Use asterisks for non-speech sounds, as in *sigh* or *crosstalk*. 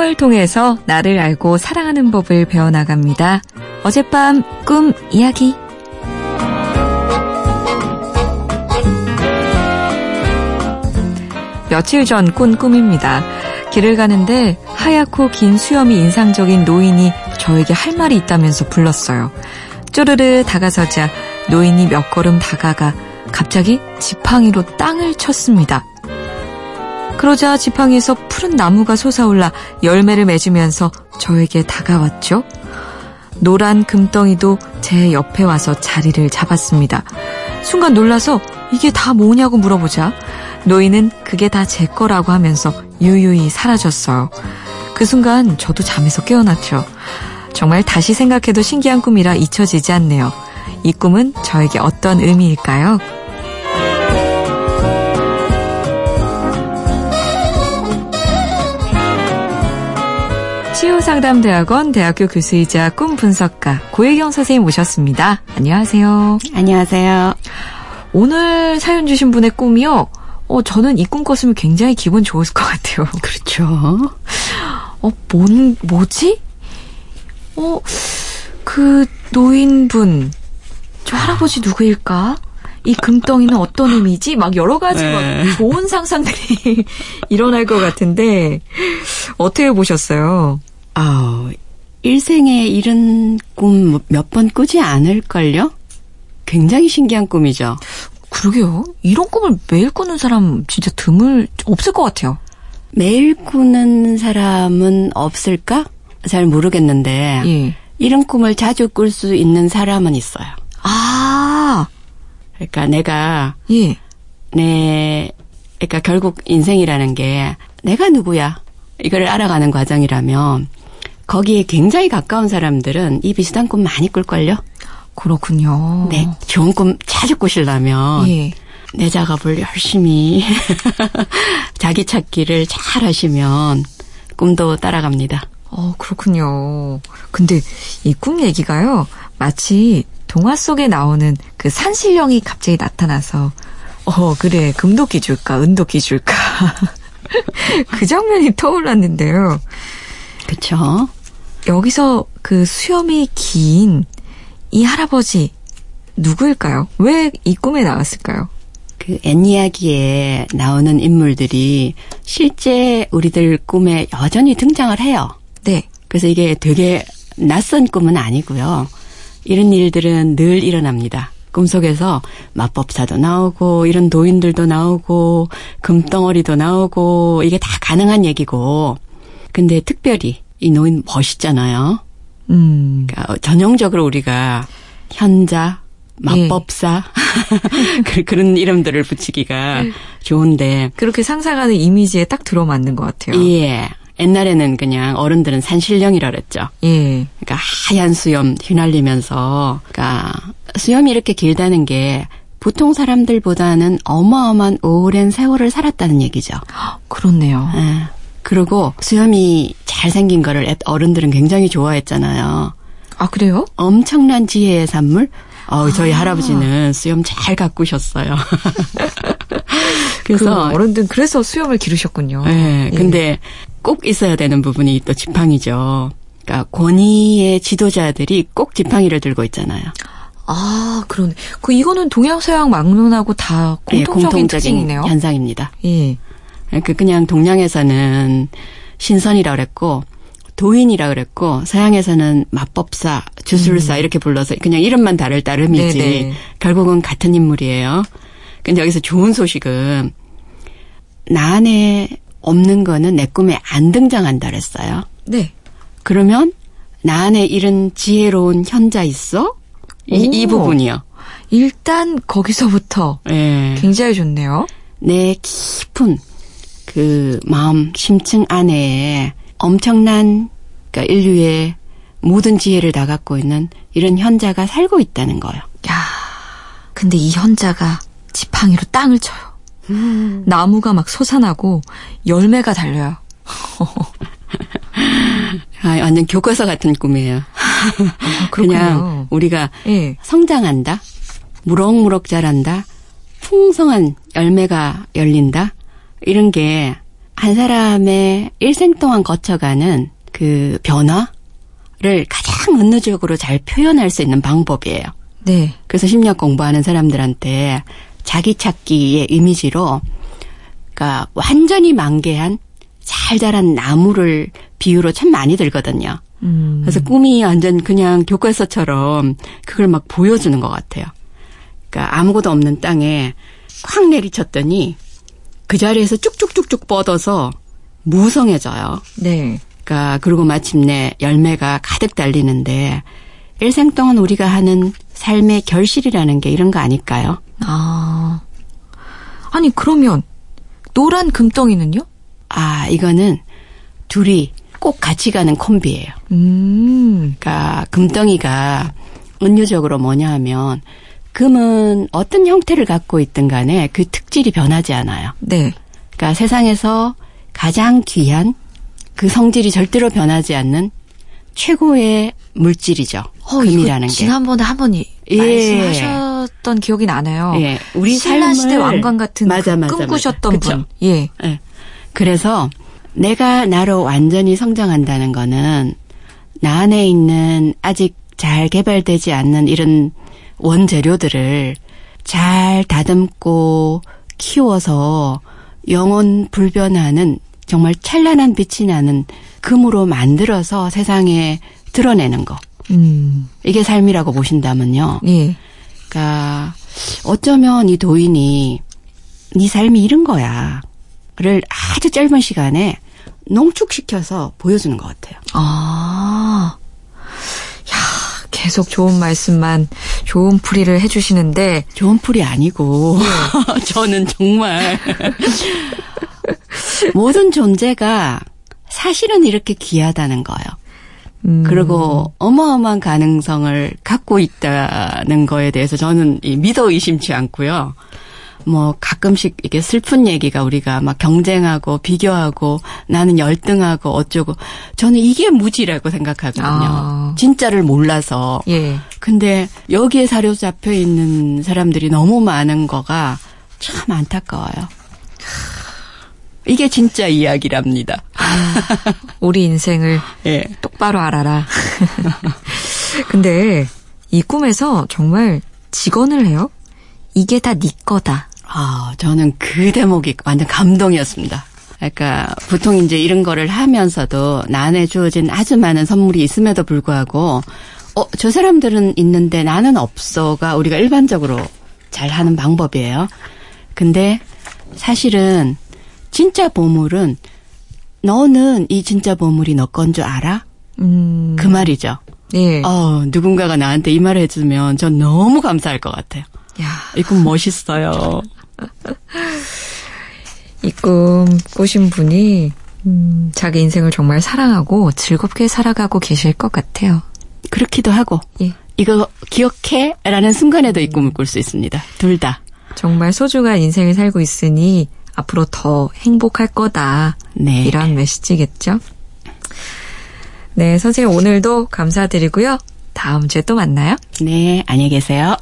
꿈을 통해서 나를 알고 사랑하는 법을 배워나갑니다. 어젯밤 꿈 이야기. 며칠 전 꾼 꿈입니다. 길을 가는데 하얗고 긴 수염이 인상적인 노인이 저에게 할 말이 있다면서 불렀어요. 쪼르르 다가서자 노인이 몇 걸음 다가가 갑자기 지팡이로 땅을 쳤습니다. 그러자 지팡이에서 푸른 나무가 솟아올라 열매를 맺으면서 저에게 다가왔죠. 노란 금덩이도 제 옆에 와서 자리를 잡았습니다. 순간 놀라서 이게 다 뭐냐고 물어보자 노인은 그게 다 제 거라고 하면서 유유히 사라졌어요. 그 순간 저도 잠에서 깨어났죠. 정말 다시 생각해도 신기한 꿈이라 잊혀지지 않네요. 이 꿈은 저에게 어떤 의미일까요? 치유상담대학원 대학교 교수이자 꿈 분석가 고혜경 선생님 모셨습니다. 안녕하세요. 안녕하세요. 오늘 사연 주신 분의 꿈이요. 어, 저는 이 꿈 꿨으면 굉장히 기분 좋았을 것 같아요. 그렇죠. 어, 뭔, 뭐지? 어, 그 노인분, 저 할아버지 누구일까? 이 금덩이는 어떤 의미지? 막 여러 가지 네. 막 좋은 상상들이 *laughs* 일어날 것 같은데, 어떻게 보셨어요? 아, 일생에 이런 꿈 몇 번 꾸지 않을걸요? 굉장히 신기한 꿈이죠. 그러게요. 이런 꿈을 매일 꾸는 사람 진짜 드물, 없을 것 같아요. 매일 꾸는 사람은 없을까? 잘 모르겠는데, 예. 이런 꿈을 자주 꿀 수 있는 사람은 있어요. 아. 그러니까 내가, 예. 내, 그러니까 결국 인생이라는 게 내가 누구야? 이걸 알아가는 과정이라면, 거기에 굉장히 가까운 사람들은 이 비슷한 꿈 많이 꿀걸요? 그렇군요. 네, 좋은 꿈 자주 꾸시려면 예. 내 작업을 열심히 *laughs* 자기 찾기를 잘 하시면 꿈도 따라갑니다. 어, 그렇군요. 근데 이 꿈 얘기가요, 마치 동화 속에 나오는 그 산신령이 갑자기 나타나서, 어, 그래, 금도끼 줄까, 은도끼 줄까. 그 장면이 떠올랐는데요. 그쵸. 여기서 그 수염이 긴 이 할아버지 누구일까요? 왜 이 꿈에 나왔을까요? 그 애니야기에 나오는 인물들이 실제 우리들 꿈에 여전히 등장을 해요. 네. 그래서 이게 되게 낯선 꿈은 아니고요. 이런 일들은 늘 일어납니다. 꿈속에서 마법사도 나오고 이런 도인들도 나오고 금덩어리도 나오고 이게 다 가능한 얘기고 근데 특별히 이 노인 멋있잖아요. 음. 그러니까 전형적으로 우리가 현자, 마법사 예. *laughs* 그런 이름들을 붙이기가 좋은데 그렇게 상상하는 이미지에 딱 들어맞는 것 같아요. 예. 옛날에는 그냥 어른들은 산신령이라 그랬죠. 예. 그러니까 하얀 수염 휘날리면서 그러니까 수염이 이렇게 길다는 게 보통 사람들보다는 어마어마한 오랜 세월을 살았다는 얘기죠. *gasps* 그렇네요. 예. 그리고 수염이 잘생긴 거를 어른들은 굉장히 좋아했잖아요. 아, 그래요? 엄청난 지혜의 산물? 어, 저희 아. 할아버지는 수염 잘 가꾸셨어요. *laughs* 그래서 그 어른들 그래서 수염을 기르셨군요. 네, 예. 근데 꼭 있어야 되는 부분이 또 지팡이죠. 그러니까 권위의 지도자들이 꼭 지팡이를 들고 있잖아요. 아, 그러네. 그 이거는 동양 서양 막론하고 다 공통적인, 네, 공통적인 특징이네요. 현상입니다. 예. 그 그냥 동양에서는 신선이라 그랬고 도인이라 그랬고 서양에서는 마법사, 주술사 음. 이렇게 불러서 그냥 이름만 다를 따름이지 네네. 결국은 같은 인물이에요. 근데 여기서 좋은 소식은 나 안에 없는 거는 내 꿈에 안 등장한다 그랬어요. 네. 그러면 나 안에 이런 지혜로운 현자 있어? 이, 이 부분이요. 일단 거기서부터 네. 굉장히 좋네요. 내 깊은 그 마음 심층 안에 엄청난 그러니까 인류의 모든 지혜를 다 갖고 있는 이런 현자가 살고 있다는 거예요. 야, 근데 이 현자가 지팡이로 땅을 쳐요. 음. 나무가 막 솟아나고 열매가 달려요. *laughs* 아, 완전 교과서 같은 꿈이에요. 아, *laughs* 그냥 우리가 네. 성장한다, 무럭무럭 자란다, 풍성한 열매가 열린다, 이런 게 한 사람의 일생 동안 거쳐가는 그 변화를 가장 은유적으로 잘 표현할 수 있는 방법이에요. 네. 그래서 심리학 공부하는 사람들한테 자기 찾기의 이미지로 그러니까 완전히 만개한 잘 자란 나무를 비유로 참 많이 들거든요. 음. 그래서 꿈이 완전 그냥 교과서처럼 그걸 막 보여주는 것 같아요. 그러니까 아무것도 없는 땅에 확 내리쳤더니 그 자리에서 쭉쭉쭉쭉 뻗어서 무성해져요. 네. 그러니까 그리고 마침내 열매가 가득 달리는데 일생 동안 우리가 하는 삶의 결실이라는 게 이런 거 아닐까요? 아. 아니, 그러면, 노란 금덩이는요? 아, 이거는 둘이 꼭 같이 가는 콤비예요. 음. 그러니까 금덩이가 은유적으로 뭐냐 하면 금은 어떤 형태를 갖고 있든 간에 그 특질이 변하지 않아요. 네. 그러니까 세상에서 가장 귀한 그 성질이 절대로 변하지 않는 최고의 물질이죠. 어, 금이라는 게. 지난번에 한번 예. 말씀하셨던 기억이 나네요. 예, 우리 신라 시대 왕관 같은 맞아, 그 맞아, 꿈꾸셨던 맞아. 분. 예. 예. 그래서 내가 나로 완전히 성장한다는 거는 나 안에 있는 아직 잘 개발되지 않는 이런 원재료들을 잘 다듬고 키워서 영원 불변하는 정말 찬란한 빛이 나는 금으로 만들어서 세상에 드러내는 거. 음. 이게 삶이라고 보신다면요. 예. 그러니까 어쩌면 이 도인이 네 삶이 이런 거야 를 아주 짧은 시간에 농축시켜서 보여주는 것 같아요. 아. 야, 계속 좋은 말씀만, 좋은 풀이를 해주시는데, 좋은 풀이 아니고 *laughs* 저는 정말 모든 존재가 사실은 이렇게 귀하다는 거예요. 음. 그리고 어마어마한 가능성을 갖고 있다는 거에 대해서 저는 이 믿어 의심치 않고요. 뭐 가끔씩 이게 슬픈 얘기가 우리가 막 경쟁하고 비교하고 나는 열등하고 어쩌고 저는 이게 무지라고 생각하거든요. 아. 진짜를 몰라서. 예. 근데 여기에 사로잡혀 있는 사람들이 너무 많은 거가 참 안타까워요. 이게 진짜 이야기랍니다. 우리 인생을 *laughs* 예. 똑바로 알아라. *laughs* 근데 이 꿈에서 정말 직언을 해요? 이게 다 네 거다. 아, 저는 그 대목이 완전 감동이었습니다. 그러니까 보통 이제 이런 거를 하면서도 나한테 주어진 아주 많은 선물이 있음에도 불구하고 어, 저 사람들은 있는데 나는 없어가 우리가 일반적으로 잘 하는 방법이에요. 근데 사실은 진짜 보물은 너는 이 진짜 보물이 너 건 줄 알아? 음. 그 말이죠. 네. 어, 누군가가 나한테 이 말을 해주면 전 너무 감사할 것 같아요. 야, 이꿈 멋있어요. 이 꿈 꾸신 분이 음, 자기 인생을 정말 사랑하고 즐겁게 살아가고 계실 것 같아요. 그렇기도 하고 예. 이거 기억해? 라는 순간에도 이 꿈을 꿀 수 있습니다. 둘 다. 정말 소중한 인생을 살고 있으니 앞으로 더 행복할 거다. 네. 이런 메시지겠죠? 네, 선생님 오늘도 감사드리고요. 다음 주에 또 만나요. 네, 안녕히 계세요.